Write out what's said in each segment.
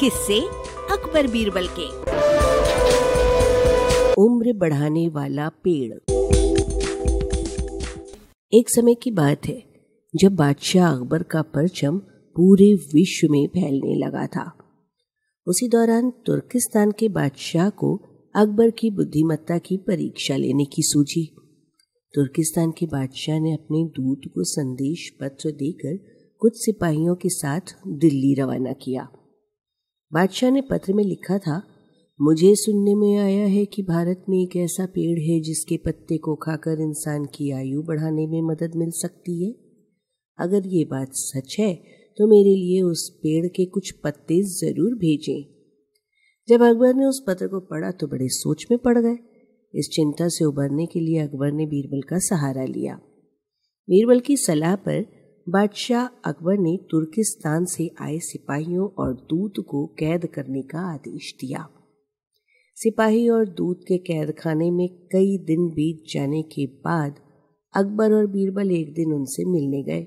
किससे अकबर बीरबल के। उम्र बढ़ाने वाला पेड़। एक समय की बात है, जब बादशाह अकबर का परचम पूरे विश्व में फैलने लगा था। उसी दौरान तुर्किस्तान के बादशाह को अकबर की बुद्धिमत्ता की परीक्षा लेने की सूझी। तुर्किस्तान के बादशाह ने अपने दूत को संदेश पत्र देकर कुछ सिपाहियों के साथ दिल्ली रवाना किया। बादशाह ने पत्र में लिखा था, मुझे सुनने में आया है कि भारत में एक ऐसा पेड़ है जिसके पत्ते को खाकर इंसान की आयु बढ़ाने में मदद मिल सकती है। अगर ये बात सच है तो मेरे लिए उस पेड़ के कुछ पत्ते ज़रूर भेजें। जब अकबर ने उस पत्र को पढ़ा तो बड़े सोच में पड़ गए। इस चिंता से उबरने के लिए अकबर ने बीरबल का सहारा लिया। बीरबल की सलाह पर बादशाह अकबर ने तुर्किस्तान से आए सिपाहियों और दूत को कैद करने का आदेश दिया। सिपाही और दूत के कैद खाने में कई दिन बीत जाने के बाद अकबर और बीरबल एक दिन उनसे मिलने गए।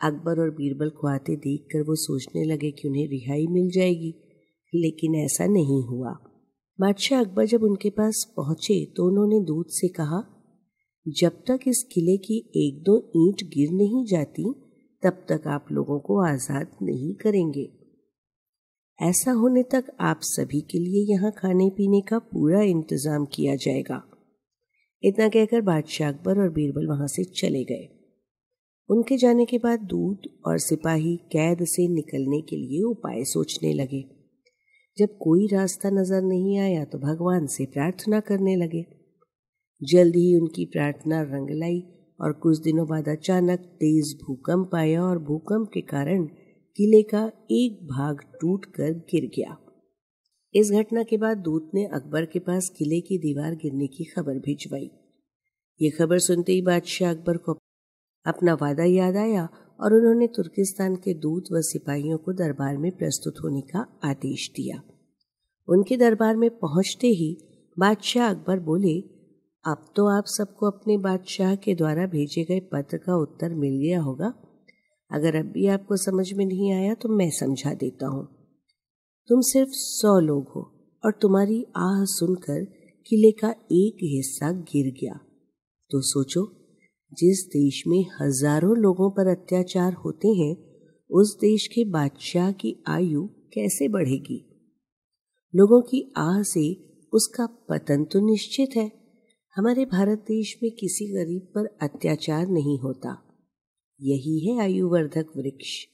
अकबर और बीरबल को आते देखकर वो सोचने लगे कि उन्हें रिहाई मिल जाएगी, लेकिन ऐसा नहीं हुआ। बादशाह अकबर जब उनके पास पहुँचे तो उन्होंने दूत से कहा जब तक इस किले की एक दो ईंट गिर नहीं जाती, तब तक आप लोगों को आज़ाद नहीं करेंगे। ऐसा होने तक आप सभी के लिए यहाँ खाने पीने का पूरा इंतज़ाम किया जाएगा। इतना कहकर बादशाह अकबर और बीरबल वहाँ से चले गए। उनके जाने के बाद दूध और सिपाही कैद से निकलने के लिए उपाय सोचने लगे। जब कोई रास्ता नज़र नहीं आया तो भगवान से प्रार्थना करने लगे। जल्द ही उनकी प्रार्थना रंग लाई और कुछ दिनों बाद अचानक तेज भूकंप आया और भूकंप के कारण किले का एक भाग टूटकर गिर गया। इस घटना के बाद दूत ने अकबर के पास किले की दीवार गिरने की खबर भिजवाई। ये खबर सुनते ही बादशाह अकबर को अपना वादा याद आया और उन्होंने तुर्किस्तान के दूत व सिपाहियों को दरबार में प्रस्तुत होने का आदेश दिया। उनके दरबार में पहुँचते ही बादशाह अकबर बोले अब तो आप सबको अपने बादशाह के द्वारा भेजे गए पत्र का उत्तर मिल गया होगा। अगर अब भी आपको समझ में नहीं आया तो मैं समझा देता हूँ। तुम सिर्फ़ सौ लोग हो और तुम्हारी आह सुनकर किले का एक हिस्सा गिर गया। तो सोचो, जिस देश में हज़ारों लोगों पर अत्याचार होते हैं, उस देश के बादशाह की आयु कैसे बढ़ेगी? लोगों की आह से उसका पतन तो निश्चित है। हमारे भारत देश में किसी गरीब पर अत्याचार नहीं होता। यही है आयुवर्धक वृक्ष।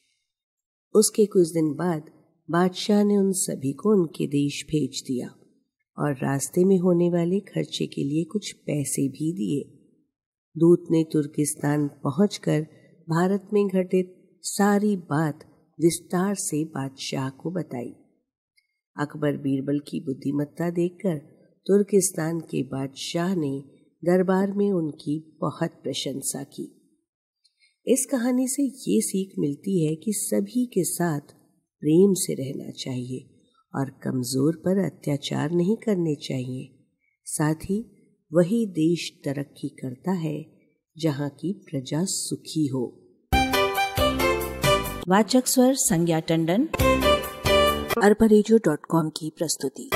उसके कुछ दिन बाद बादशाह ने उन सभी को उनके देश भेज दिया और रास्ते में होने वाले खर्चे के लिए कुछ पैसे भी दिए। दूत ने तुर्किस्तान पहुंचकर भारत में घटित सारी बात विस्तार से बादशाह को बताई। अकबर बीरबल की बुद्धिमत्ता देखकर तुर्किस्तान के बादशाह ने दरबार में उनकी बहुत प्रशंसा की। इस कहानी से ये सीख मिलती है कि सभी के साथ प्रेम से रहना चाहिए और कमज़ोर पर अत्याचार नहीं करने चाहिए। साथ ही वही देश तरक्की करता है जहाँ की प्रजा सुखी हो। वाचक स्वर संज्ञा टंडन। अरबा की प्रस्तुति।